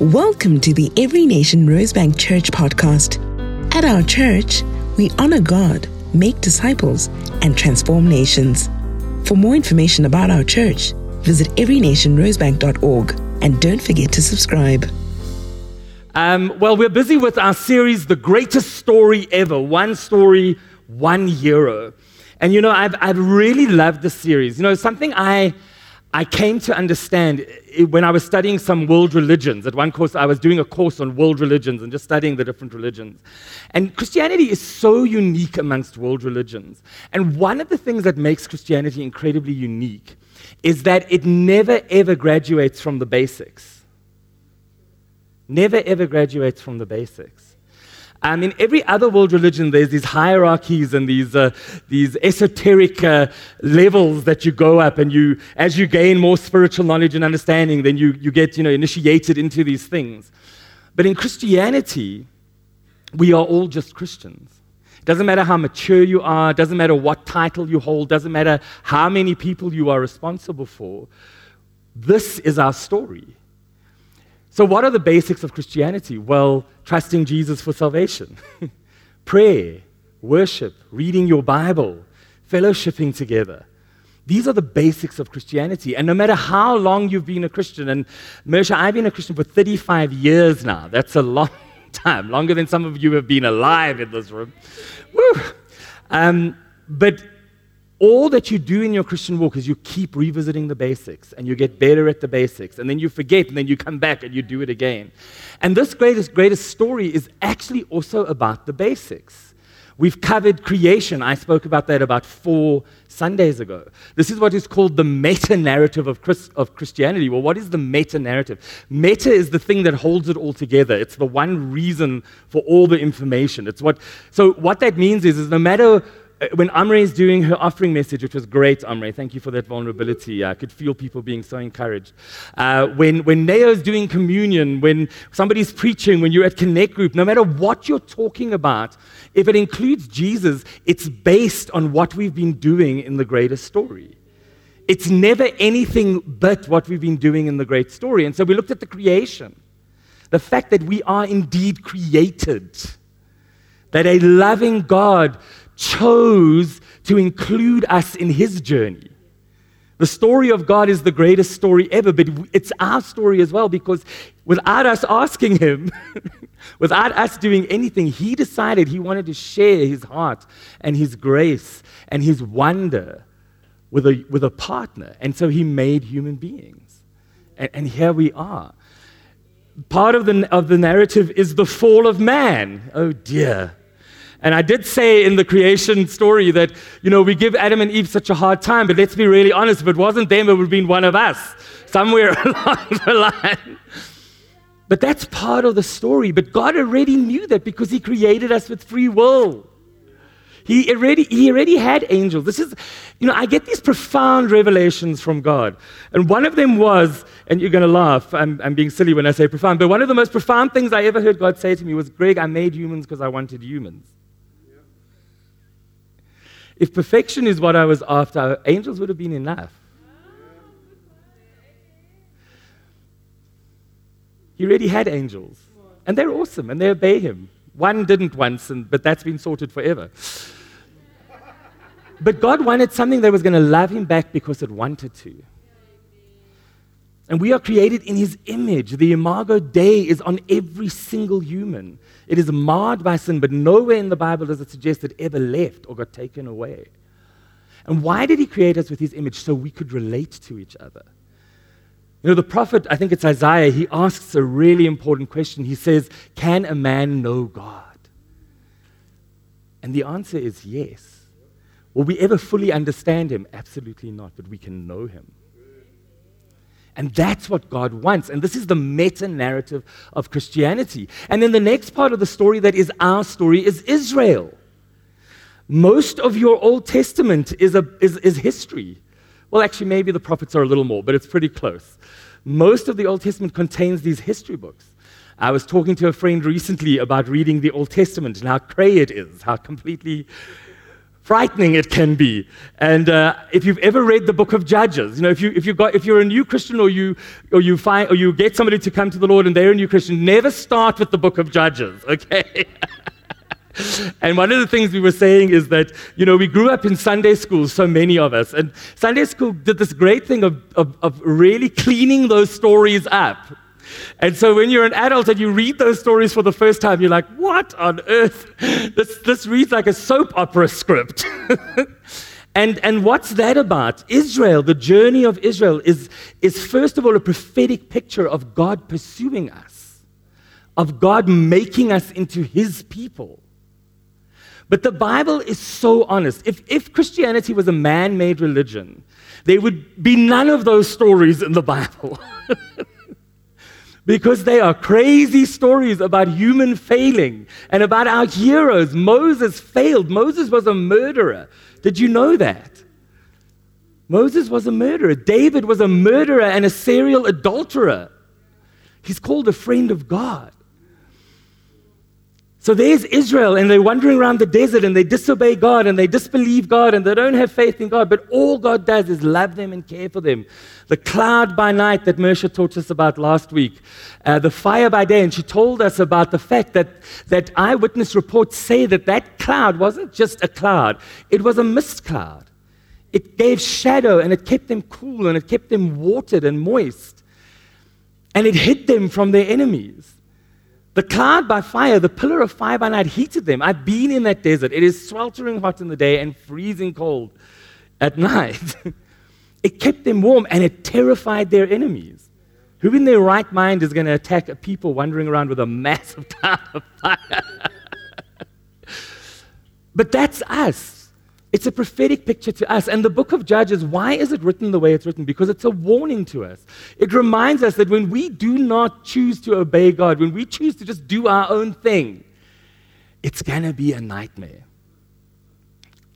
Welcome to the Every Nation Rosebank Church podcast. At our church, we honor God, make disciples, and transform nations. For more information about our church, visit everynationrosebank.org and don't forget to subscribe. Um, well, we're busy with our series, The Greatest Story Ever One Story, One. And you know, I've, I've really loved this series. You know, something I, I came to understand when I was studying some world religions. At one course, I was doing a course on world religions and just studying the different religions. And Christianity is so unique amongst world religions. And one of the things that makes Christianity incredibly unique is that it never ever graduates from the basics. Never ever graduates from the basics. Um, in every other world religion, there's these hierarchies and these, uh, these esoteric uh, levels that you go up, and you, as you gain more spiritual knowledge and understanding, then you, you get you know, initiated into these things. But in Christianity, we are all just Christians. It doesn't matter how mature you are, it doesn't matter what title you hold, doesn't matter how many people you are responsible for. This is our story. So, what are the basics of Christianity? Well, trusting Jesus for salvation, prayer, worship, reading your Bible, fellowshipping together. These are the basics of Christianity. And no matter how long you've been a Christian, and Mersha, I've been a Christian for 35 years now. That's a long time, longer than some of you have been alive in this room. Um, but all that you do in your Christian walk is you keep revisiting the basics and you get better at the basics and then you forget and then you come back and you do it again. And this greatest, greatest story is actually also about the basics. We've covered creation. I spoke about that about four Sundays ago. This is what is called the meta narrative of, of Christianity. Well, what is the meta narrative? Meta is the thing that holds it all together. It's the one reason for all the information. It's what, so, what that means is, is no matter when Amre is doing her offering message, which was great, Amre, thank you for that vulnerability. I could feel people being so encouraged. Uh, when, when is doing communion, when somebody's preaching, when you're at Connect Group, no matter what you're talking about, if it includes Jesus, it's based on what we've been doing in the greatest story. It's never anything but what we've been doing in the great story. And so we looked at the creation, the fact that we are indeed created, that a loving God chose to include us in his journey. The story of God is the greatest story ever, but it's our story as well because without us asking him, without us doing anything, he decided he wanted to share his heart and his grace and his wonder with a, with a partner. And so he made human beings. And, and here we are. Part of the, of the narrative is the fall of man. Oh dear. And I did say in the creation story that, you know, we give Adam and Eve such a hard time, but let's be really honest, if it wasn't them, it would have been one of us somewhere along the line. But that's part of the story. But God already knew that because He created us with free will. He already, he already had angels. This is, you know, I get these profound revelations from God. And one of them was, and you're going to laugh, I'm, I'm being silly when I say profound, but one of the most profound things I ever heard God say to me was, Greg, I made humans because I wanted humans. If perfection is what I was after, angels would have been enough. He already had angels, and they're awesome, and they obey him. One didn't once, and, but that's been sorted forever. But God wanted something that was going to love him back because it wanted to. And we are created in his image. The imago Dei is on every single human. It is marred by sin, but nowhere in the Bible does it suggest it ever left or got taken away. And why did he create us with his image? So we could relate to each other. You know, the prophet, I think it's Isaiah, he asks a really important question. He says, Can a man know God? And the answer is yes. Will we ever fully understand him? Absolutely not, but we can know him. And that's what God wants. And this is the meta narrative of Christianity. And then the next part of the story that is our story is Israel. Most of your Old Testament is, a, is, is history. Well, actually, maybe the prophets are a little more, but it's pretty close. Most of the Old Testament contains these history books. I was talking to a friend recently about reading the Old Testament and how cray it is, how completely frightening it can be. And uh, if you've ever read the book of Judges, you know, if, you, if, you got, if you're a new Christian or you, or, you find, or you get somebody to come to the Lord and they're a new Christian, never start with the book of Judges, okay? and one of the things we were saying is that, you know, we grew up in Sunday school, so many of us, and Sunday school did this great thing of, of, of really cleaning those stories up. And so when you're an adult and you read those stories for the first time, you're like, what on earth? This, this reads like a soap opera script. and, and what's that about? Israel, the journey of Israel, is, is first of all a prophetic picture of God pursuing us, of God making us into his people. But the Bible is so honest. If, if Christianity was a man made religion, there would be none of those stories in the Bible. because they are crazy stories about human failing and about our heroes. Moses failed. Moses was a murderer. Did you know that? Moses was a murderer. David was a murderer and a serial adulterer. He's called a friend of God. So there's Israel, and they're wandering around the desert and they disobey God and they disbelieve God and they don't have faith in God. But all God does is love them and care for them. The cloud by night that Mersha taught us about last week, uh, the fire by day, and she told us about the fact that, that eyewitness reports say that that cloud wasn't just a cloud, it was a mist cloud. It gave shadow and it kept them cool and it kept them watered and moist. And it hid them from their enemies. The cloud by fire, the pillar of fire by night heated them. I've been in that desert. It is sweltering hot in the day and freezing cold at night. it kept them warm and it terrified their enemies. Who in their right mind is going to attack a people wandering around with a massive cloud of fire? but that's us. It's a prophetic picture to us. And the book of Judges, why is it written the way it's written? Because it's a warning to us. It reminds us that when we do not choose to obey God, when we choose to just do our own thing, it's going to be a nightmare.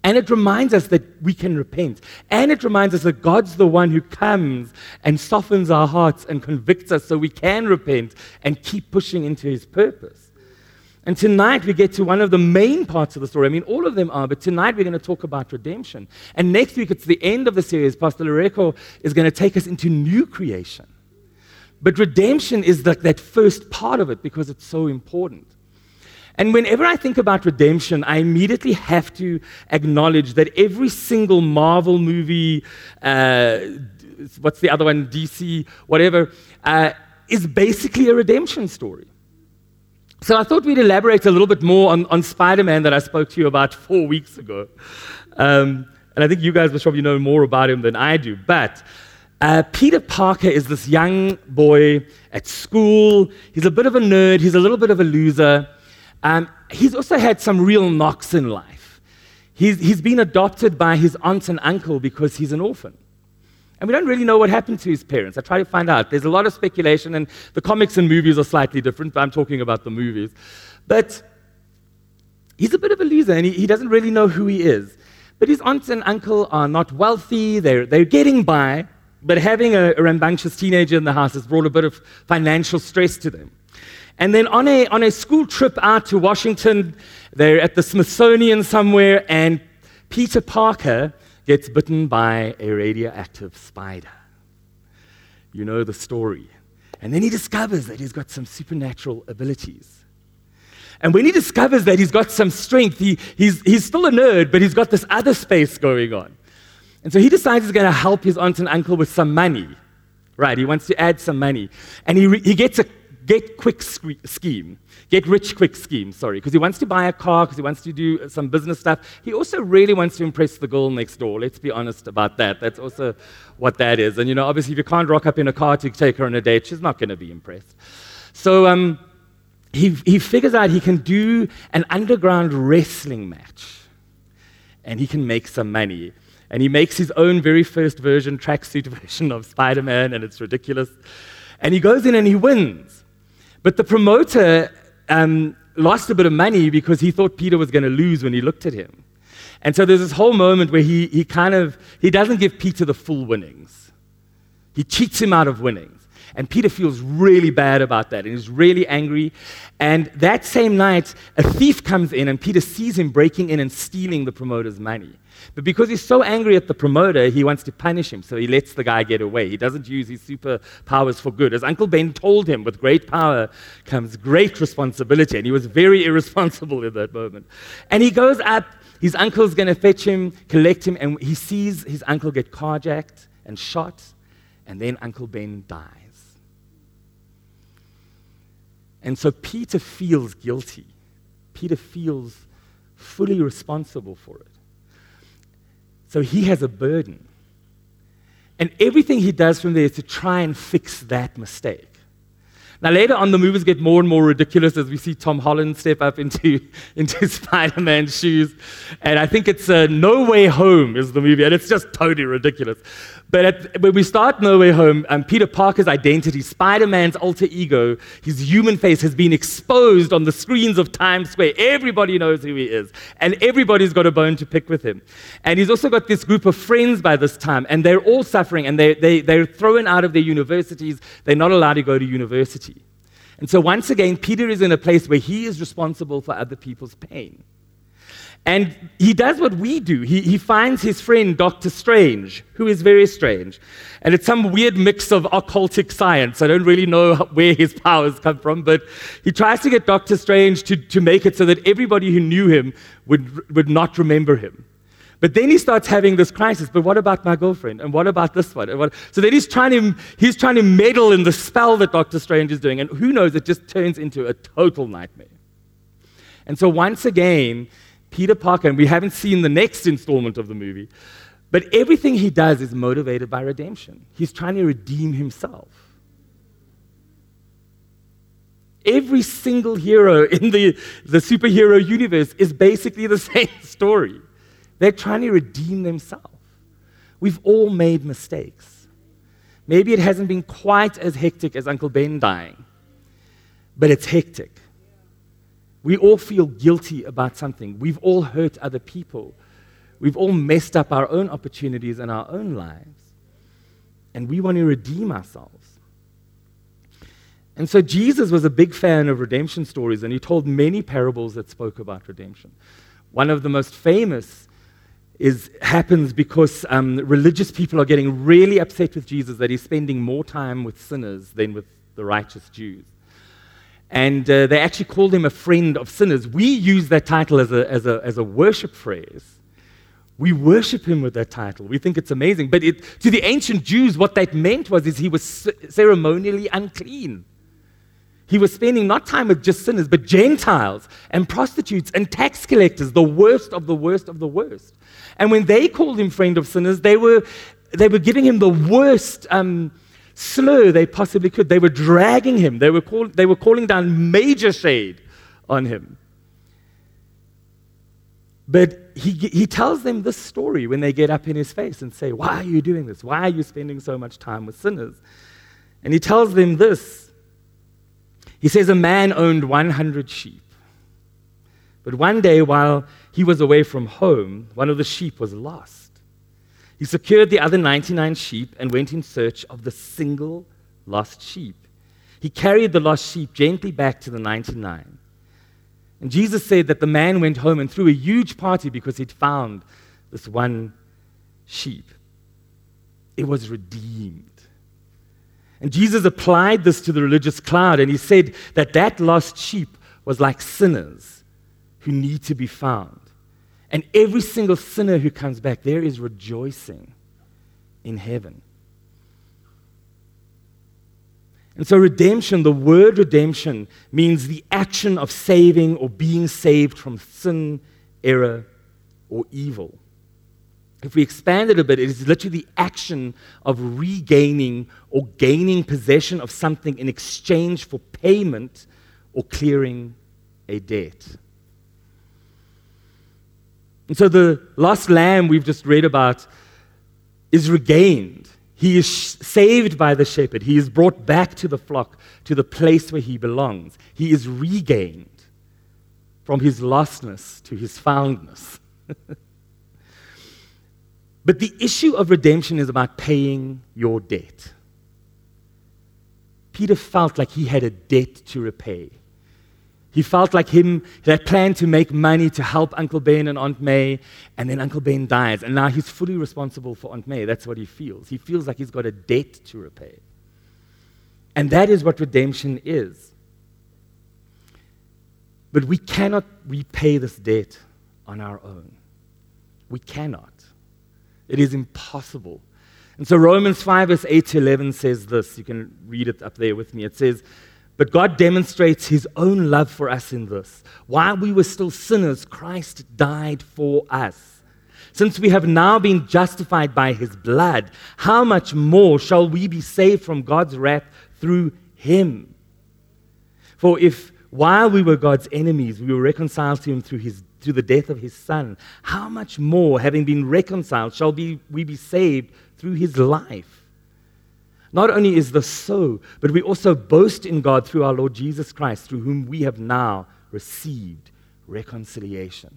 And it reminds us that we can repent. And it reminds us that God's the one who comes and softens our hearts and convicts us so we can repent and keep pushing into his purpose. And tonight we get to one of the main parts of the story. I mean, all of them are, but tonight we're going to talk about redemption. And next week, it's the end of the series. Pastor Loreko is going to take us into new creation. But redemption is like that first part of it because it's so important. And whenever I think about redemption, I immediately have to acknowledge that every single Marvel movie, uh, what's the other one, DC, whatever, uh, is basically a redemption story. So I thought we'd elaborate a little bit more on, on Spider Man that I spoke to you about four weeks ago. Um, and I think you guys will probably know more about him than I do. But uh, Peter Parker is this young boy at school. He's a bit of a nerd, he's a little bit of a loser. Um, he's also had some real knocks in life. He's, he's been adopted by his aunt and uncle because he's an orphan. And we don't really know what happened to his parents. I try to find out. There's a lot of speculation, and the comics and movies are slightly different, but I'm talking about the movies. But he's a bit of a loser, and he, he doesn't really know who he is. But his aunt and uncle are not wealthy, they're, they're getting by, but having a, a rambunctious teenager in the house has brought a bit of financial stress to them. And then on a, on a school trip out to Washington, they're at the Smithsonian somewhere, and Peter Parker gets bitten by a radioactive spider. You know the story. And then he discovers that he's got some supernatural abilities. And when he discovers that he's got some strength, he, he's, he's still a nerd, but he's got this other space going on. And so he decides he's going to help his aunt and uncle with some money. Right, he wants to add some money. And he, re- he gets a get quick scheme get rich quick scheme, sorry, because he wants to buy a car, because he wants to do some business stuff. He also really wants to impress the girl next door. Let's be honest about that. That's also what that is. And, you know, obviously, if you can't rock up in a car to take her on a date, she's not going to be impressed. So um, he, he figures out he can do an underground wrestling match, and he can make some money. And he makes his own very first version, tracksuit version of Spider Man, and it's ridiculous. And he goes in and he wins. But the promoter um, lost a bit of money because he thought Peter was going to lose when he looked at him. And so there's this whole moment where he, he kind of, he doesn't give Peter the full winnings. He cheats him out of winnings. And Peter feels really bad about that and he's really angry. And that same night, a thief comes in and Peter sees him breaking in and stealing the promoter's money. But because he's so angry at the promoter, he wants to punish him, so he lets the guy get away. He doesn't use his superpowers for good. As Uncle Ben told him, with great power comes great responsibility, and he was very irresponsible in that moment. And he goes up, his uncle's going to fetch him, collect him, and he sees his uncle get carjacked and shot, and then Uncle Ben dies. And so Peter feels guilty. Peter feels fully responsible for it. So he has a burden. And everything he does from there is to try and fix that mistake. Now, later on, the movies get more and more ridiculous as we see Tom Holland step up into, into Spider Man's shoes. And I think it's uh, No Way Home is the movie, and it's just totally ridiculous. But at, when we start No Way Home, um, Peter Parker's identity, Spider Man's alter ego, his human face has been exposed on the screens of Times Square. Everybody knows who he is, and everybody's got a bone to pick with him. And he's also got this group of friends by this time, and they're all suffering, and they, they, they're thrown out of their universities. They're not allowed to go to university. And so, once again, Peter is in a place where he is responsible for other people's pain. And he does what we do. He, he finds his friend, Dr. Strange, who is very strange. And it's some weird mix of occultic science. I don't really know where his powers come from, but he tries to get Dr. Strange to, to make it so that everybody who knew him would, would not remember him. But then he starts having this crisis. But what about my girlfriend? And what about this one? What? So then he's trying, to, he's trying to meddle in the spell that Doctor Strange is doing. And who knows, it just turns into a total nightmare. And so once again, Peter Parker, and we haven't seen the next installment of the movie, but everything he does is motivated by redemption. He's trying to redeem himself. Every single hero in the, the superhero universe is basically the same story. They're trying to redeem themselves. We've all made mistakes. Maybe it hasn't been quite as hectic as Uncle Ben dying, but it's hectic. We all feel guilty about something. We've all hurt other people. We've all messed up our own opportunities and our own lives. And we want to redeem ourselves. And so Jesus was a big fan of redemption stories, and he told many parables that spoke about redemption. One of the most famous is, happens because um, religious people are getting really upset with Jesus that he's spending more time with sinners than with the righteous Jews. And uh, they actually called him a friend of sinners. We use that title as a, as a, as a worship phrase. We worship him with that title. We think it's amazing. But it, to the ancient Jews, what that meant was is he was ceremonially unclean. He was spending not time with just sinners, but Gentiles and prostitutes and tax collectors, the worst of the worst of the worst. And when they called him friend of sinners, they were, they were giving him the worst um, slur they possibly could. They were dragging him, they were, call, they were calling down major shade on him. But he, he tells them this story when they get up in his face and say, Why are you doing this? Why are you spending so much time with sinners? And he tells them this. He says, A man owned 100 sheep. But one day, while he was away from home, one of the sheep was lost. He secured the other 99 sheep and went in search of the single lost sheep. He carried the lost sheep gently back to the 99. And Jesus said that the man went home and threw a huge party because he'd found this one sheep. It was redeemed. And Jesus applied this to the religious crowd, and he said that that lost sheep was like sinners who need to be found. And every single sinner who comes back, there is rejoicing in heaven. And so, redemption, the word redemption, means the action of saving or being saved from sin, error, or evil. If we expand it a bit, it is literally the action of regaining or gaining possession of something in exchange for payment or clearing a debt. And so the lost lamb we've just read about is regained. He is saved by the shepherd. He is brought back to the flock, to the place where he belongs. He is regained from his lostness to his foundness. but the issue of redemption is about paying your debt. Peter felt like he had a debt to repay. He felt like him that planned to make money to help Uncle Ben and Aunt May, and then Uncle Ben dies, and now he's fully responsible for Aunt May. That's what he feels. He feels like he's got a debt to repay. And that is what redemption is. But we cannot repay this debt on our own. We cannot. It is impossible. And so Romans 5, verse 8 to 11 says this. You can read it up there with me. It says, But God demonstrates his own love for us in this. While we were still sinners, Christ died for us. Since we have now been justified by his blood, how much more shall we be saved from God's wrath through him? For if while we were God's enemies, we were reconciled to him through, his, through the death of his son, how much more, having been reconciled, shall be, we be saved through his life. Not only is this so, but we also boast in God through our Lord Jesus Christ, through whom we have now received reconciliation.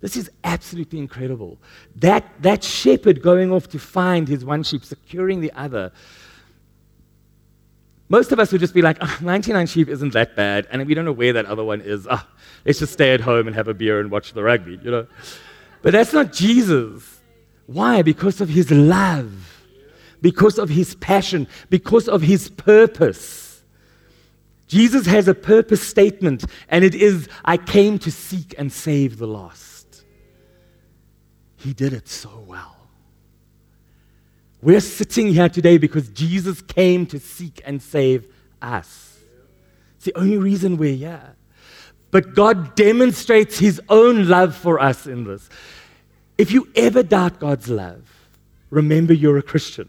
This is absolutely incredible. That, that shepherd going off to find his one sheep, securing the other. Most of us would just be like, oh, 99 sheep isn't that bad, and we don't know where that other one is. Oh, let's just stay at home and have a beer and watch the rugby, you know? But that's not Jesus. Why? Because of his love, because of his passion, because of his purpose. Jesus has a purpose statement, and it is I came to seek and save the lost. He did it so well. We're sitting here today because Jesus came to seek and save us. It's the only reason we're here. But God demonstrates his own love for us in this. If you ever doubt God's love, remember you're a Christian.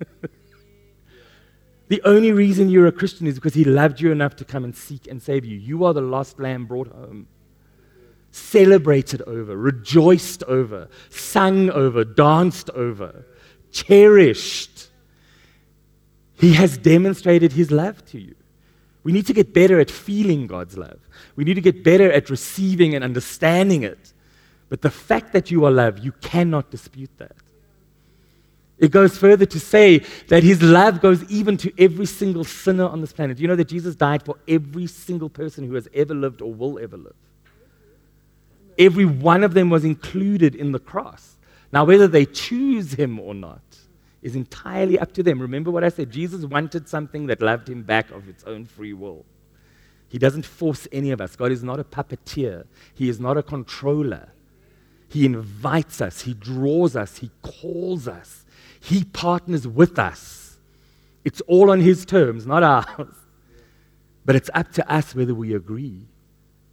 the only reason you're a Christian is because He loved you enough to come and seek and save you. You are the lost lamb brought home, celebrated over, rejoiced over, sung over, danced over, cherished. He has demonstrated His love to you. We need to get better at feeling God's love. We need to get better at receiving and understanding it. But the fact that you are loved, you cannot dispute that. It goes further to say that his love goes even to every single sinner on this planet. You know that Jesus died for every single person who has ever lived or will ever live. Every one of them was included in the cross. Now, whether they choose him or not is entirely up to them. Remember what I said Jesus wanted something that loved him back of its own free will. He doesn't force any of us. God is not a puppeteer, He is not a controller. He invites us, He draws us, He calls us, He partners with us. It's all on His terms, not ours. But it's up to us whether we agree.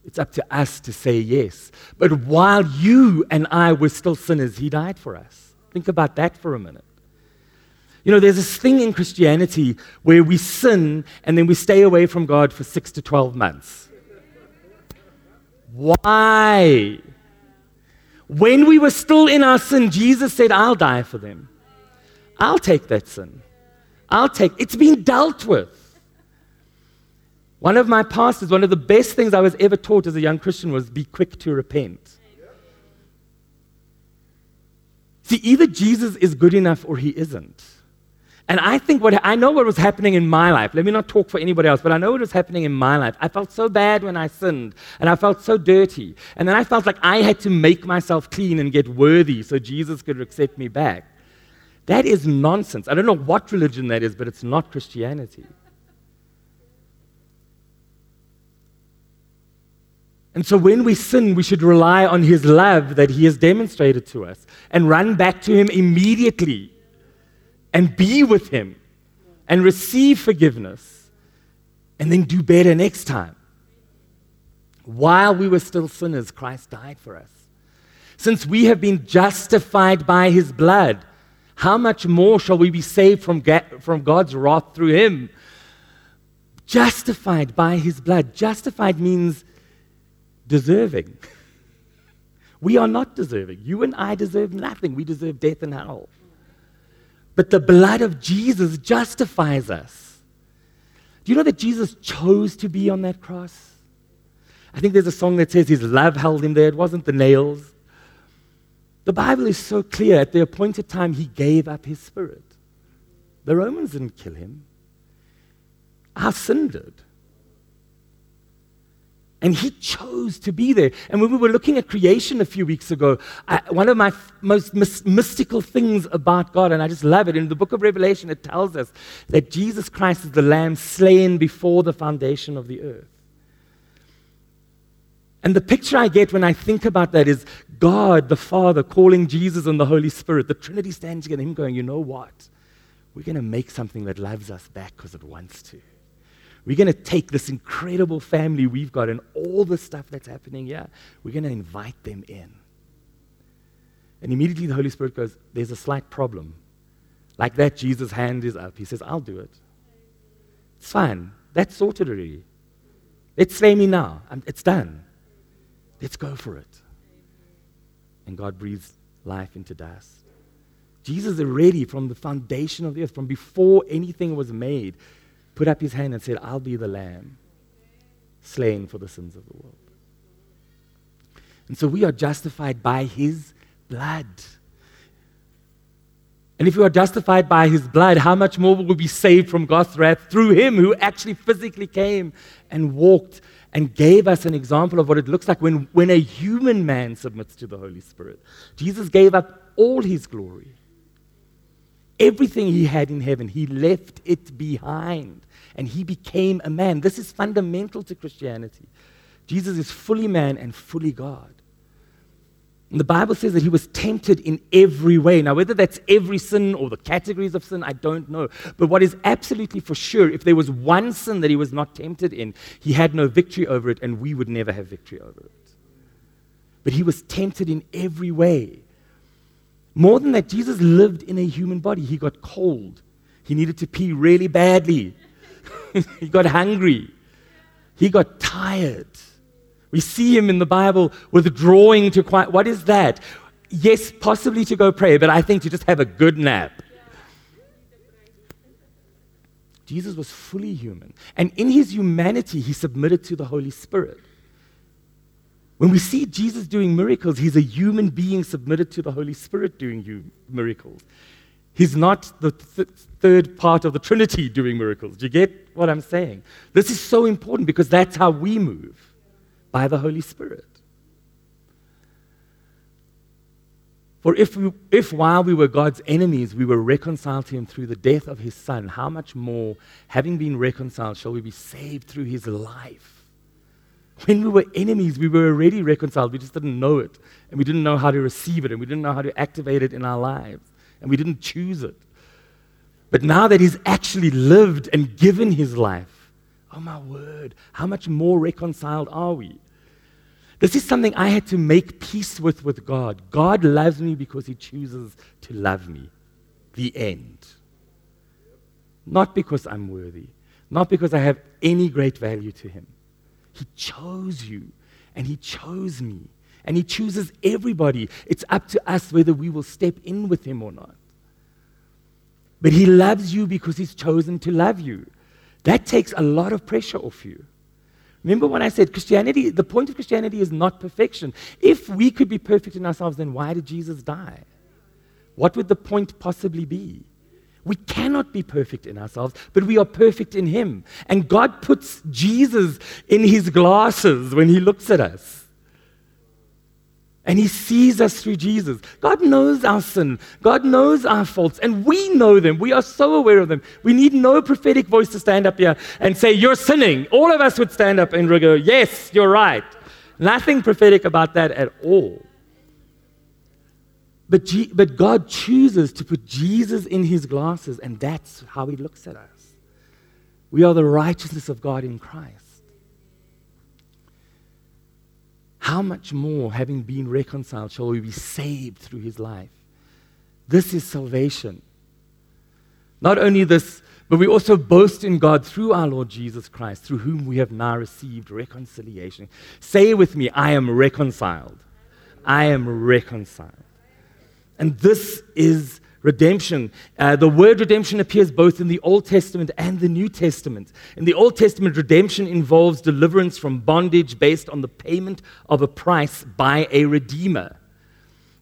It's up to us to say yes. But while you and I were still sinners, He died for us. Think about that for a minute. You know, there's this thing in Christianity where we sin and then we stay away from God for six to 12 months. Why? When we were still in our sin, Jesus said, I'll die for them. I'll take that sin. I'll take it's been dealt with. One of my pastors, one of the best things I was ever taught as a young Christian was be quick to repent. See, either Jesus is good enough or he isn't. And I think what I know what was happening in my life. Let me not talk for anybody else, but I know what was happening in my life. I felt so bad when I sinned, and I felt so dirty. And then I felt like I had to make myself clean and get worthy so Jesus could accept me back. That is nonsense. I don't know what religion that is, but it's not Christianity. And so when we sin, we should rely on his love that he has demonstrated to us and run back to him immediately and be with Him and receive forgiveness and then do better next time. While we were still sinners, Christ died for us. Since we have been justified by His blood, how much more shall we be saved from, from God's wrath through Him? Justified by His blood. Justified means deserving. We are not deserving. You and I deserve nothing. We deserve death and hell. But the blood of Jesus justifies us. Do you know that Jesus chose to be on that cross? I think there's a song that says his love held him there. It wasn't the nails. The Bible is so clear. At the appointed time, he gave up his spirit. The Romans didn't kill him, Our sin did. And he chose to be there. And when we were looking at creation a few weeks ago, I, one of my f- most mis- mystical things about God, and I just love it, in the book of Revelation, it tells us that Jesus Christ is the Lamb slain before the foundation of the earth. And the picture I get when I think about that is God, the Father, calling Jesus and the Holy Spirit, the Trinity standing together, Him going, you know what? We're going to make something that loves us back because it wants to. We're going to take this incredible family we've got and all the stuff that's happening here, we're going to invite them in. And immediately the Holy Spirit goes, There's a slight problem. Like that, Jesus' hand is up. He says, I'll do it. It's fine. That's sorted already. Let's slay me now. It's done. Let's go for it. And God breathes life into dust. Jesus already, from the foundation of the earth, from before anything was made, put up his hand and said, I'll be the lamb slain for the sins of the world. And so we are justified by his blood. And if we are justified by his blood, how much more will we be saved from God's wrath through him who actually physically came and walked and gave us an example of what it looks like when, when a human man submits to the Holy Spirit. Jesus gave up all his glory. Everything he had in heaven, he left it behind and he became a man. This is fundamental to Christianity. Jesus is fully man and fully God. And the Bible says that he was tempted in every way. Now, whether that's every sin or the categories of sin, I don't know. But what is absolutely for sure, if there was one sin that he was not tempted in, he had no victory over it, and we would never have victory over it. But he was tempted in every way. More than that, Jesus lived in a human body. He got cold. He needed to pee really badly. he got hungry. He got tired. We see him in the Bible withdrawing to quiet. What is that? Yes, possibly to go pray, but I think to just have a good nap. Jesus was fully human. And in his humanity, he submitted to the Holy Spirit. When we see Jesus doing miracles, he's a human being submitted to the Holy Spirit doing miracles. He's not the th- third part of the Trinity doing miracles. Do you get what I'm saying? This is so important because that's how we move by the Holy Spirit. For if, we, if while we were God's enemies, we were reconciled to him through the death of his son, how much more, having been reconciled, shall we be saved through his life? When we were enemies, we were already reconciled. We just didn't know it. And we didn't know how to receive it. And we didn't know how to activate it in our lives. And we didn't choose it. But now that He's actually lived and given His life, oh my word, how much more reconciled are we? This is something I had to make peace with with God. God loves me because He chooses to love me. The end. Not because I'm worthy, not because I have any great value to Him. He chose you and He chose me. And He chooses everybody. It's up to us whether we will step in with Him or not. But He loves you because He's chosen to love you. That takes a lot of pressure off you. Remember when I said Christianity, the point of Christianity is not perfection. If we could be perfect in ourselves, then why did Jesus die? What would the point possibly be? We cannot be perfect in ourselves, but we are perfect in Him. And God puts Jesus in His glasses when He looks at us. And He sees us through Jesus. God knows our sin, God knows our faults, and we know them. We are so aware of them. We need no prophetic voice to stand up here and say, You're sinning. All of us would stand up and go, Yes, you're right. Nothing prophetic about that at all. But, G- but God chooses to put Jesus in his glasses, and that's how he looks at us. We are the righteousness of God in Christ. How much more, having been reconciled, shall we be saved through his life? This is salvation. Not only this, but we also boast in God through our Lord Jesus Christ, through whom we have now received reconciliation. Say with me, I am reconciled. I am reconciled. And this is redemption. Uh, the word redemption appears both in the Old Testament and the New Testament. In the Old Testament, redemption involves deliverance from bondage based on the payment of a price by a redeemer.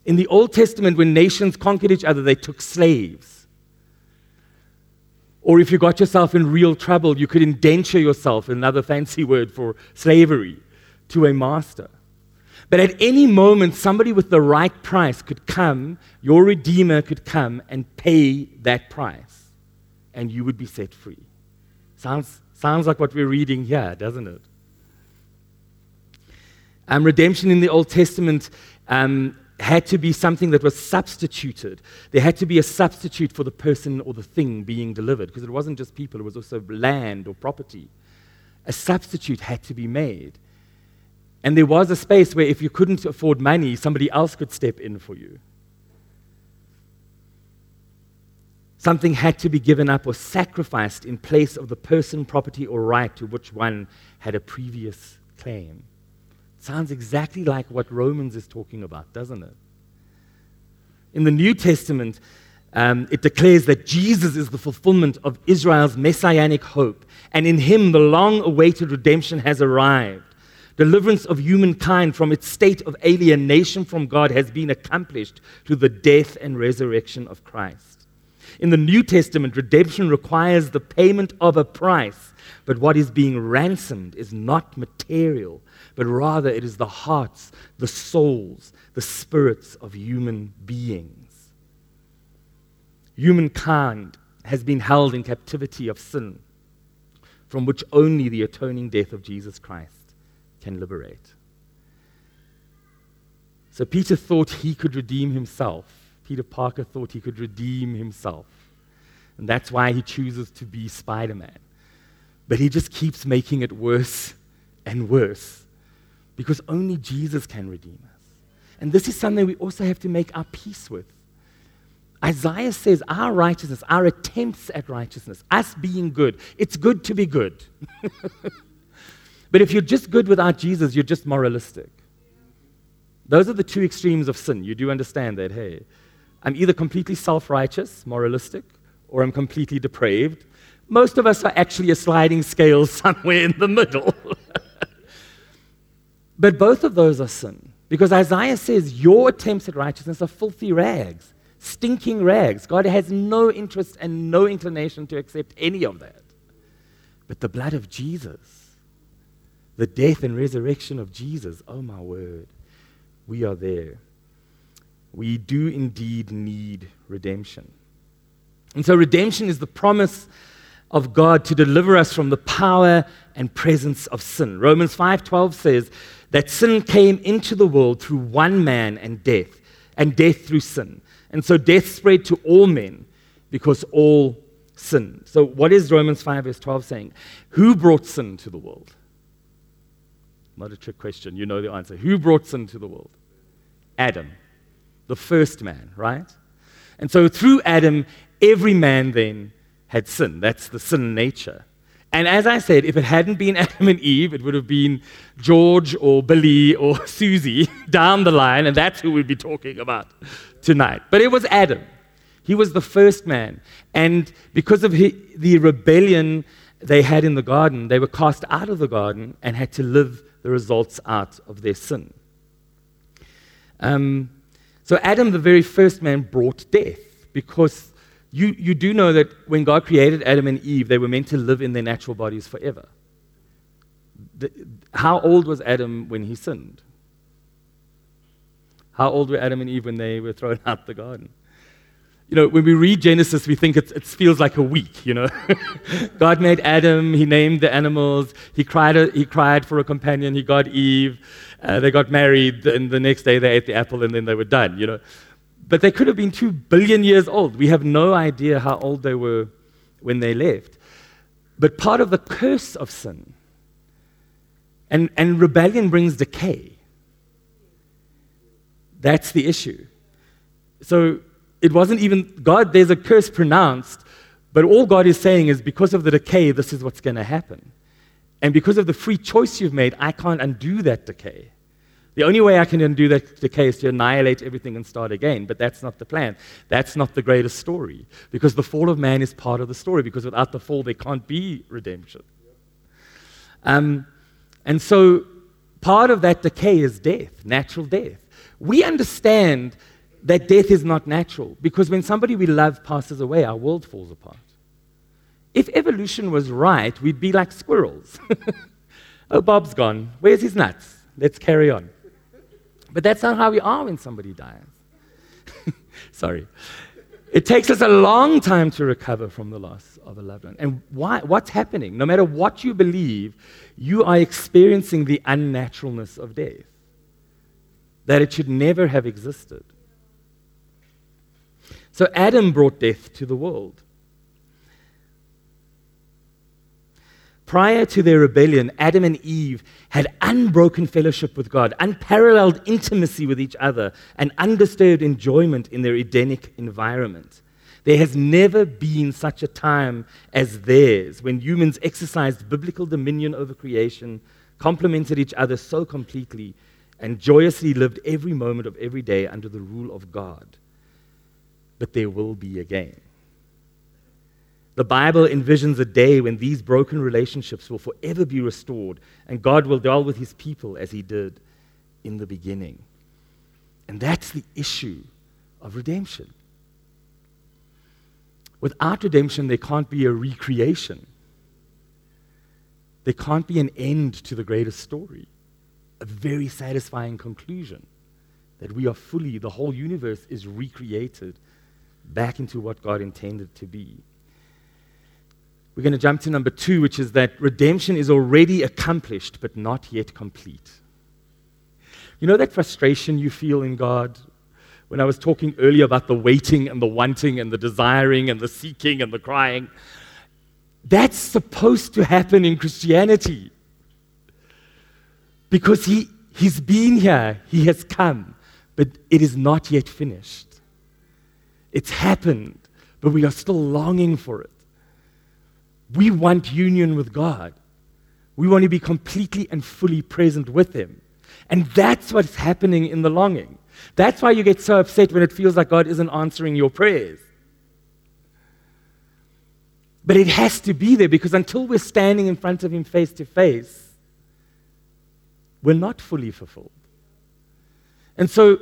In the Old Testament, when nations conquered each other, they took slaves. Or if you got yourself in real trouble, you could indenture yourself, another fancy word for slavery, to a master. But at any moment, somebody with the right price could come, your Redeemer could come and pay that price, and you would be set free. Sounds, sounds like what we're reading here, doesn't it? Um, redemption in the Old Testament um, had to be something that was substituted. There had to be a substitute for the person or the thing being delivered, because it wasn't just people, it was also land or property. A substitute had to be made. And there was a space where if you couldn't afford money, somebody else could step in for you. Something had to be given up or sacrificed in place of the person, property, or right to which one had a previous claim. Sounds exactly like what Romans is talking about, doesn't it? In the New Testament, um, it declares that Jesus is the fulfillment of Israel's messianic hope, and in him the long awaited redemption has arrived. Deliverance of humankind from its state of alienation from God has been accomplished through the death and resurrection of Christ. In the New Testament, redemption requires the payment of a price, but what is being ransomed is not material, but rather it is the hearts, the souls, the spirits of human beings. Humankind has been held in captivity of sin, from which only the atoning death of Jesus Christ can liberate. So Peter thought he could redeem himself. Peter Parker thought he could redeem himself. And that's why he chooses to be Spider Man. But he just keeps making it worse and worse because only Jesus can redeem us. And this is something we also have to make our peace with. Isaiah says our righteousness, our attempts at righteousness, us being good, it's good to be good. but if you're just good without Jesus, you're just moralistic. Those are the two extremes of sin. You do understand that, hey? I'm either completely self righteous, moralistic, or I'm completely depraved. Most of us are actually a sliding scale somewhere in the middle. But both of those are sin. Because Isaiah says your attempts at righteousness are filthy rags, stinking rags. God has no interest and no inclination to accept any of that. But the blood of Jesus, the death and resurrection of Jesus, oh my word, we are there. We do indeed need redemption. And so, redemption is the promise of God to deliver us from the power and presence of sin. Romans 5:12 says, that sin came into the world through one man and death, and death through sin. And so death spread to all men because all sinned. So, what is Romans 5, verse 12 saying? Who brought sin to the world? Not a trick question. You know the answer. Who brought sin to the world? Adam, the first man, right? And so, through Adam, every man then had sin. That's the sin nature. And as I said, if it hadn't been Adam and Eve, it would have been George or Billy or Susie down the line, and that's who we'd be talking about tonight. But it was Adam. He was the first man. And because of the rebellion they had in the garden, they were cast out of the garden and had to live the results out of their sin. Um, so, Adam, the very first man, brought death because you, you do know that when God created Adam and Eve, they were meant to live in their natural bodies forever. The, how old was Adam when he sinned? How old were Adam and Eve when they were thrown out the garden? You know, when we read Genesis, we think it, feels like a week, you know. God made Adam, he named the animals, he cried, he cried for a companion, he got Eve, uh, they got married, and the next day they ate the apple, and then they were done, you know. But they could have been two billion years old. We have no idea how old they were when they left. But part of the curse of sin and, and rebellion brings decay. That's the issue. So it wasn't even God, there's a curse pronounced, but all God is saying is because of the decay, this is what's going to happen. And because of the free choice you've made, I can't undo that decay. The only way I can undo that decay is to annihilate everything and start again, but that's not the plan. That's not the greatest story, because the fall of man is part of the story, because without the fall, there can't be redemption. Um, and so part of that decay is death, natural death. We understand that death is not natural, because when somebody we love passes away, our world falls apart. If evolution was right, we'd be like squirrels. oh, Bob's gone. Where's his nuts? Let's carry on. But that's not how we are when somebody dies. Sorry. It takes us a long time to recover from the loss of a loved one. And why, what's happening? No matter what you believe, you are experiencing the unnaturalness of death, that it should never have existed. So Adam brought death to the world. Prior to their rebellion, Adam and Eve had unbroken fellowship with God, unparalleled intimacy with each other, and undisturbed enjoyment in their Edenic environment. There has never been such a time as theirs when humans exercised biblical dominion over creation, complemented each other so completely, and joyously lived every moment of every day under the rule of God. But there will be again. The Bible envisions a day when these broken relationships will forever be restored and God will dwell with his people as he did in the beginning. And that's the issue of redemption. Without redemption, there can't be a recreation. There can't be an end to the greatest story, a very satisfying conclusion that we are fully, the whole universe is recreated back into what God intended to be. We're going to jump to number two, which is that redemption is already accomplished, but not yet complete. You know that frustration you feel in God? When I was talking earlier about the waiting and the wanting and the desiring and the seeking and the crying, that's supposed to happen in Christianity. Because he, he's been here, he has come, but it is not yet finished. It's happened, but we are still longing for it. We want union with God. We want to be completely and fully present with Him. And that's what's happening in the longing. That's why you get so upset when it feels like God isn't answering your prayers. But it has to be there because until we're standing in front of Him face to face, we're not fully fulfilled. And so,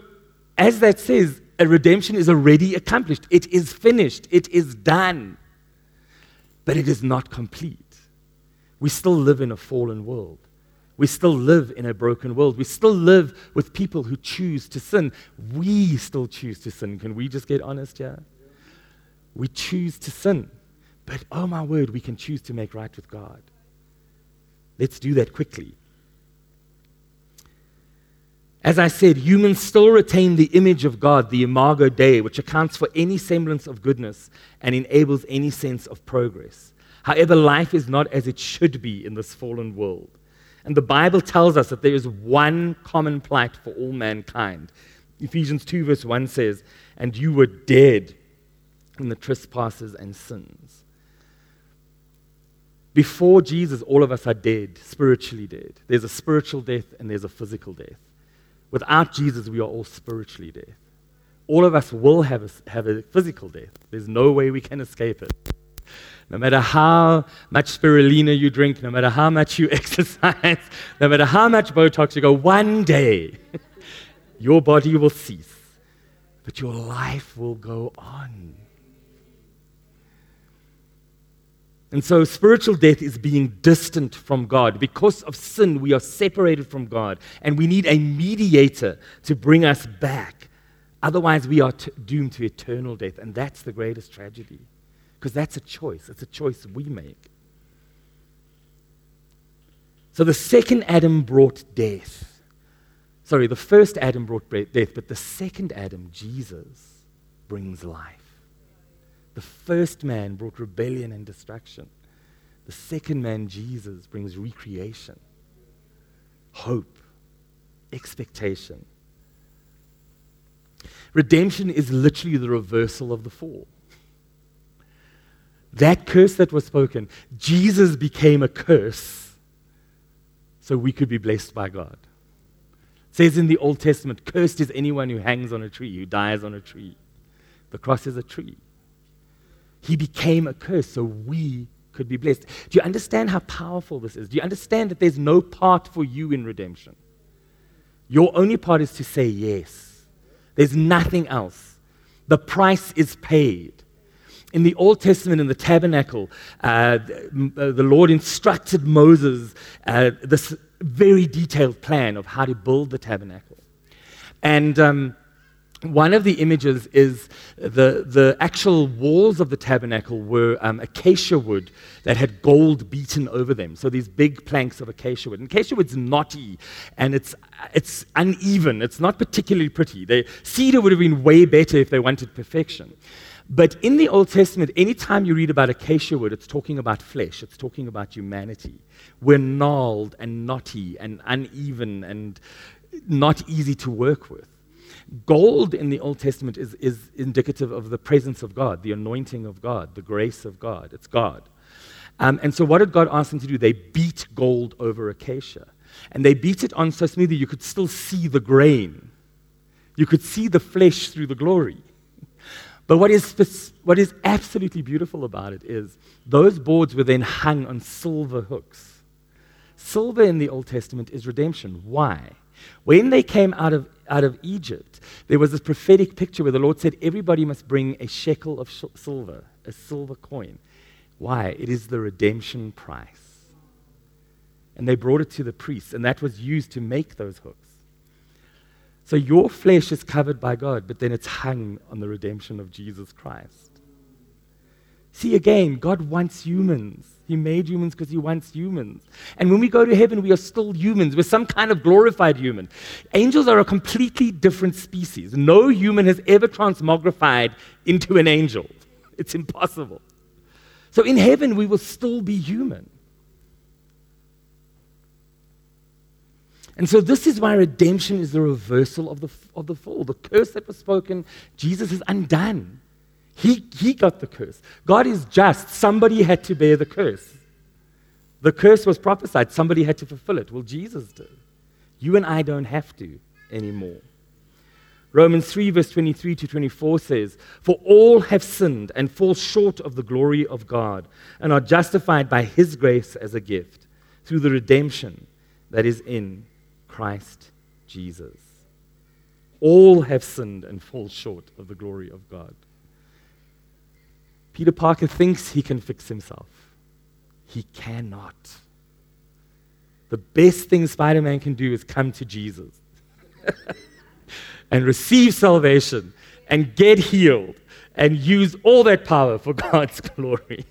as that says, redemption is already accomplished, it is finished, it is done but it is not complete. We still live in a fallen world. We still live in a broken world. We still live with people who choose to sin. We still choose to sin. Can we just get honest here? We choose to sin. But oh my word, we can choose to make right with God. Let's do that quickly. As I said, humans still retain the image of God, the imago Dei, which accounts for any semblance of goodness and enables any sense of progress. However, life is not as it should be in this fallen world. And the Bible tells us that there is one common plight for all mankind. Ephesians 2, verse 1 says, And you were dead in the trespasses and sins. Before Jesus, all of us are dead, spiritually dead. There's a spiritual death and there's a physical death. Without Jesus, we are all spiritually dead. All of us will have a, have a physical death. There's no way we can escape it. No matter how much spirulina you drink, no matter how much you exercise, no matter how much Botox you go, one day your body will cease, but your life will go on. And so, spiritual death is being distant from God. Because of sin, we are separated from God, and we need a mediator to bring us back. Otherwise, we are t- doomed to eternal death, and that's the greatest tragedy. Because that's a choice, it's a choice we make. So, the second Adam brought death. Sorry, the first Adam brought death, but the second Adam, Jesus, brings life. The first man brought rebellion and destruction. The second man, Jesus, brings recreation, hope, expectation. Redemption is literally the reversal of the fall. That curse that was spoken, Jesus became a curse so we could be blessed by God. It says in the Old Testament, cursed is anyone who hangs on a tree, who dies on a tree. The cross is a tree. He became a curse so we could be blessed. Do you understand how powerful this is? Do you understand that there's no part for you in redemption? Your only part is to say yes. There's nothing else. The price is paid. in the Old Testament, in the tabernacle, uh, the Lord instructed Moses uh, this very detailed plan of how to build the tabernacle. And um, one of the images is the, the actual walls of the tabernacle were um, acacia wood that had gold beaten over them. So these big planks of acacia wood. And acacia wood's knotty and it's, it's uneven. It's not particularly pretty. The cedar would have been way better if they wanted perfection. But in the Old Testament, anytime you read about acacia wood, it's talking about flesh, it's talking about humanity. We're gnarled and knotty and uneven and not easy to work with. Gold in the Old Testament is, is indicative of the presence of God, the anointing of God, the grace of God. It's God. Um, and so, what did God ask them to do? They beat gold over acacia. And they beat it on so smoothly you could still see the grain. You could see the flesh through the glory. But what is, what is absolutely beautiful about it is those boards were then hung on silver hooks. Silver in the Old Testament is redemption. Why? When they came out of, out of Egypt, there was this prophetic picture where the Lord said, Everybody must bring a shekel of sh- silver, a silver coin. Why? It is the redemption price. And they brought it to the priests, and that was used to make those hooks. So your flesh is covered by God, but then it's hung on the redemption of Jesus Christ. See, again, God wants humans. He made humans because He wants humans. And when we go to heaven, we are still humans. We're some kind of glorified human. Angels are a completely different species. No human has ever transmogrified into an angel, it's impossible. So in heaven, we will still be human. And so, this is why redemption is the reversal of the, of the fall. The curse that was spoken, Jesus is undone. He, he got the curse. God is just. Somebody had to bear the curse. The curse was prophesied. Somebody had to fulfill it. Well, Jesus did. You and I don't have to anymore. Romans 3, verse 23 to 24 says, For all have sinned and fall short of the glory of God and are justified by his grace as a gift through the redemption that is in Christ Jesus. All have sinned and fall short of the glory of God. Peter Parker thinks he can fix himself. He cannot. The best thing Spider Man can do is come to Jesus and receive salvation and get healed and use all that power for God's glory.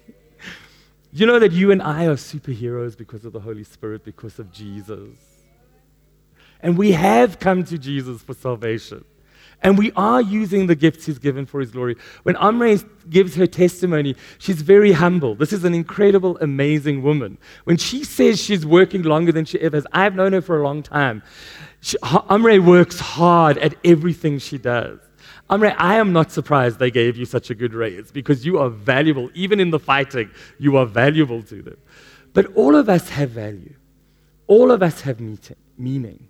you know that you and I are superheroes because of the Holy Spirit, because of Jesus. And we have come to Jesus for salvation. And we are using the gifts he's given for his glory. When Amre gives her testimony, she's very humble. This is an incredible, amazing woman. When she says she's working longer than she ever has, I've known her for a long time. She, Amre works hard at everything she does. Amre, I am not surprised they gave you such a good raise because you are valuable. Even in the fighting, you are valuable to them. But all of us have value. All of us have meaning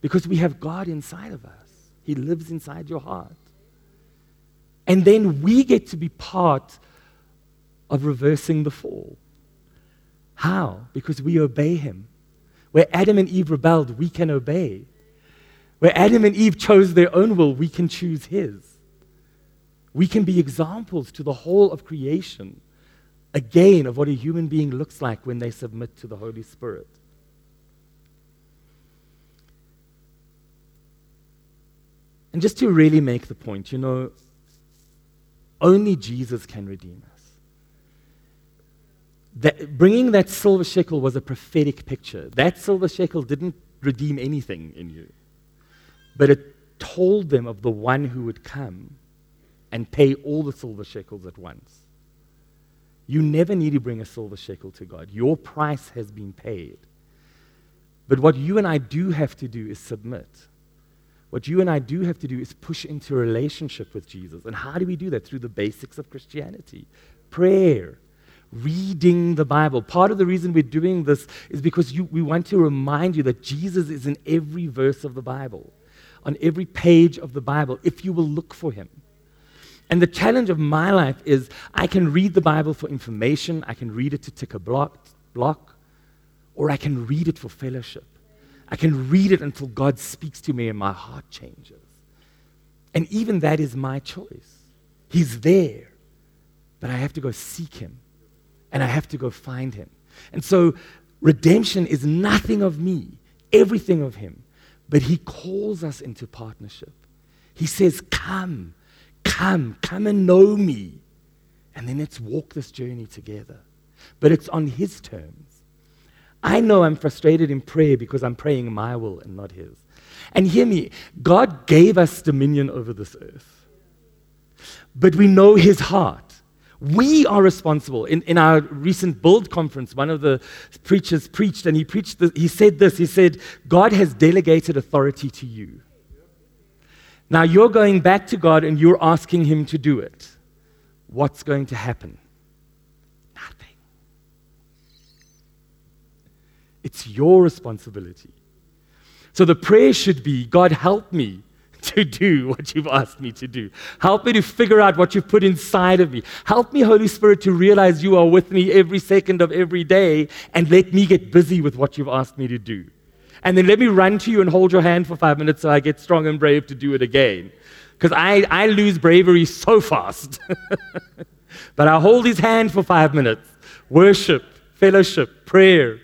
because we have God inside of us. He lives inside your heart. And then we get to be part of reversing the fall. How? Because we obey Him. Where Adam and Eve rebelled, we can obey. Where Adam and Eve chose their own will, we can choose His. We can be examples to the whole of creation, again, of what a human being looks like when they submit to the Holy Spirit. And just to really make the point, you know, only Jesus can redeem us. That, bringing that silver shekel was a prophetic picture. That silver shekel didn't redeem anything in you, but it told them of the one who would come and pay all the silver shekels at once. You never need to bring a silver shekel to God. Your price has been paid. But what you and I do have to do is submit. What you and I do have to do is push into a relationship with Jesus. And how do we do that? Through the basics of Christianity prayer, reading the Bible. Part of the reason we're doing this is because you, we want to remind you that Jesus is in every verse of the Bible, on every page of the Bible, if you will look for him. And the challenge of my life is I can read the Bible for information, I can read it to tick a block, block or I can read it for fellowship. I can read it until God speaks to me and my heart changes. And even that is my choice. He's there. but I have to go seek him and I have to go find him. And so redemption is nothing of me, everything of him. But he calls us into partnership. He says, Come, come, come and know me. And then let's walk this journey together. But it's on his terms. I know I'm frustrated in prayer because I'm praying my will and not his. And hear me, God gave us dominion over this earth. But we know his heart. We are responsible. In, in our recent Build conference, one of the preachers preached, and he preached. He said this. He said, "God has delegated authority to you. Now you're going back to God and you're asking Him to do it. What's going to happen? Nothing. It's your responsibility. So the prayer should be, God, help me to do what you've asked me to do. Help me to figure out what you've put inside of me. Help me, Holy Spirit, to realize you are with me every second of every day and let me get busy with what you've asked me to do. And then let me run to you and hold your hand for five minutes so I get strong and brave to do it again. Because I, I lose bravery so fast. but I hold his hand for five minutes. Worship, fellowship, prayer,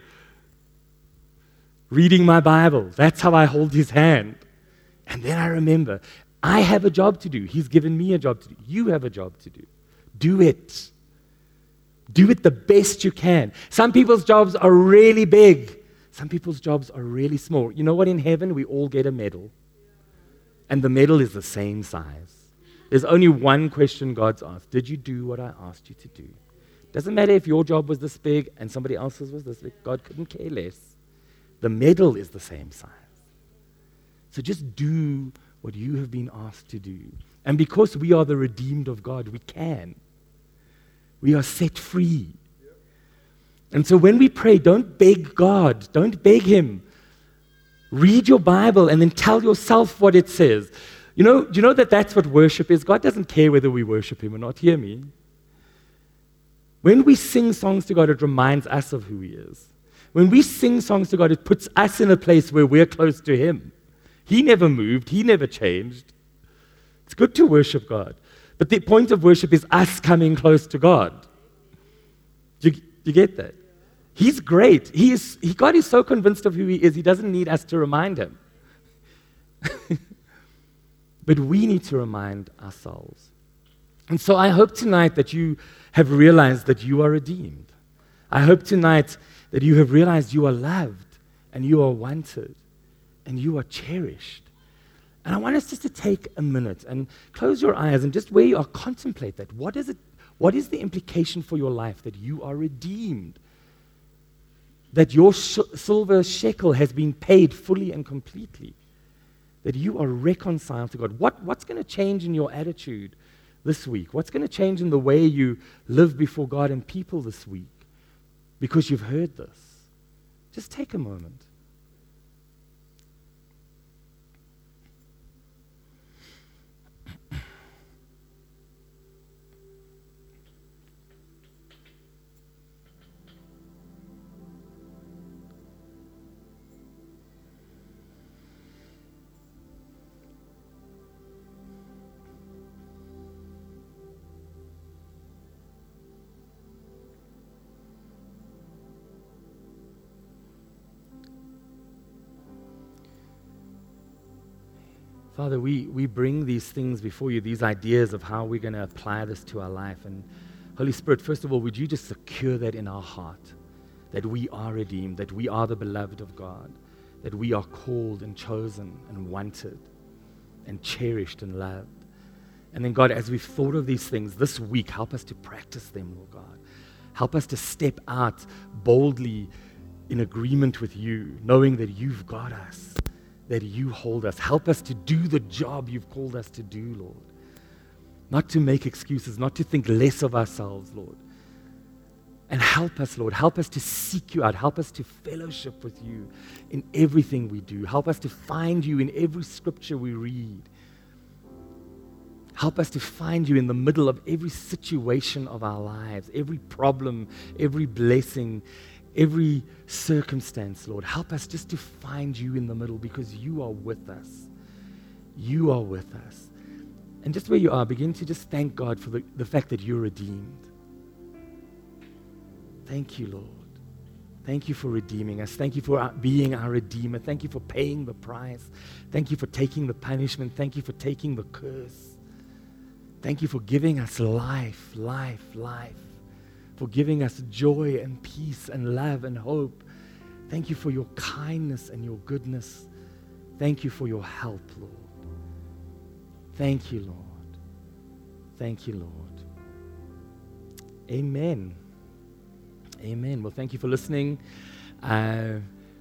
reading my Bible. That's how I hold his hand. And then I remember, I have a job to do. He's given me a job to do. You have a job to do. Do it. Do it the best you can. Some people's jobs are really big, some people's jobs are really small. You know what? In heaven, we all get a medal, and the medal is the same size. There's only one question God's asked Did you do what I asked you to do? Doesn't matter if your job was this big and somebody else's was this big, God couldn't care less. The medal is the same size. So just do what you have been asked to do. And because we are the redeemed of God, we can. We are set free. And so when we pray, don't beg God, don't beg Him. Read your Bible and then tell yourself what it says. You know, you know that that's what worship is? God doesn't care whether we worship Him or not. Hear me. When we sing songs to God, it reminds us of who He is. When we sing songs to God, it puts us in a place where we're close to Him. He never moved, He never changed. It's good to worship God. But the point of worship is us coming close to God. Do you, you get that? He's great. He is, he, God is so convinced of who He is, He doesn't need us to remind Him. but we need to remind ourselves. And so I hope tonight that you have realized that you are redeemed. I hope tonight that you have realized you are loved and you are wanted and you are cherished. And I want us just to take a minute and close your eyes and just where you are, contemplate that. What is, it, what is the implication for your life that you are redeemed? That your sh- silver shekel has been paid fully and completely? That you are reconciled to God? What, what's going to change in your attitude this week? What's going to change in the way you live before God and people this week because you've heard this? Just take a moment. Father, we, we bring these things before you, these ideas of how we're going to apply this to our life. And Holy Spirit, first of all, would you just secure that in our heart that we are redeemed, that we are the beloved of God, that we are called and chosen and wanted and cherished and loved. And then, God, as we've thought of these things this week, help us to practice them, Lord God. Help us to step out boldly in agreement with you, knowing that you've got us that you hold us. Help us to do the job you've called us to do, Lord. Not to make excuses, not to think less of ourselves, Lord. And help us, Lord. Help us to seek you out. Help us to fellowship with you in everything we do. Help us to find you in every scripture we read. Help us to find you in the middle of every situation of our lives, every problem, every blessing, every circumstance, Lord. Help us just to find you in the middle because you are with us. You are with us. And just where you are, begin to just thank God for the, the fact that you're redeemed. Thank you, Lord. Thank you for redeeming us. Thank you for being our Redeemer. Thank you for paying the price. Thank you for taking the punishment. Thank you for taking the curse. Thank you for giving us life, life, life. For giving us joy and peace and love and hope. Thank you for your kindness and your goodness. Thank you for your help, Lord. Thank you, Lord. Thank you, Lord. Amen. Amen. Well, thank you for listening. Uh,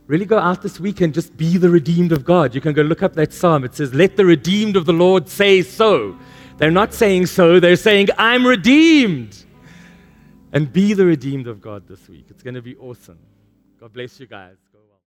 really go out this week and just be the redeemed of God. You can go look up that psalm. It says, Let the redeemed of the Lord say so. They're not saying so, they're saying, I'm redeemed. And be the redeemed of God this week. It's going to be awesome. God bless you guys.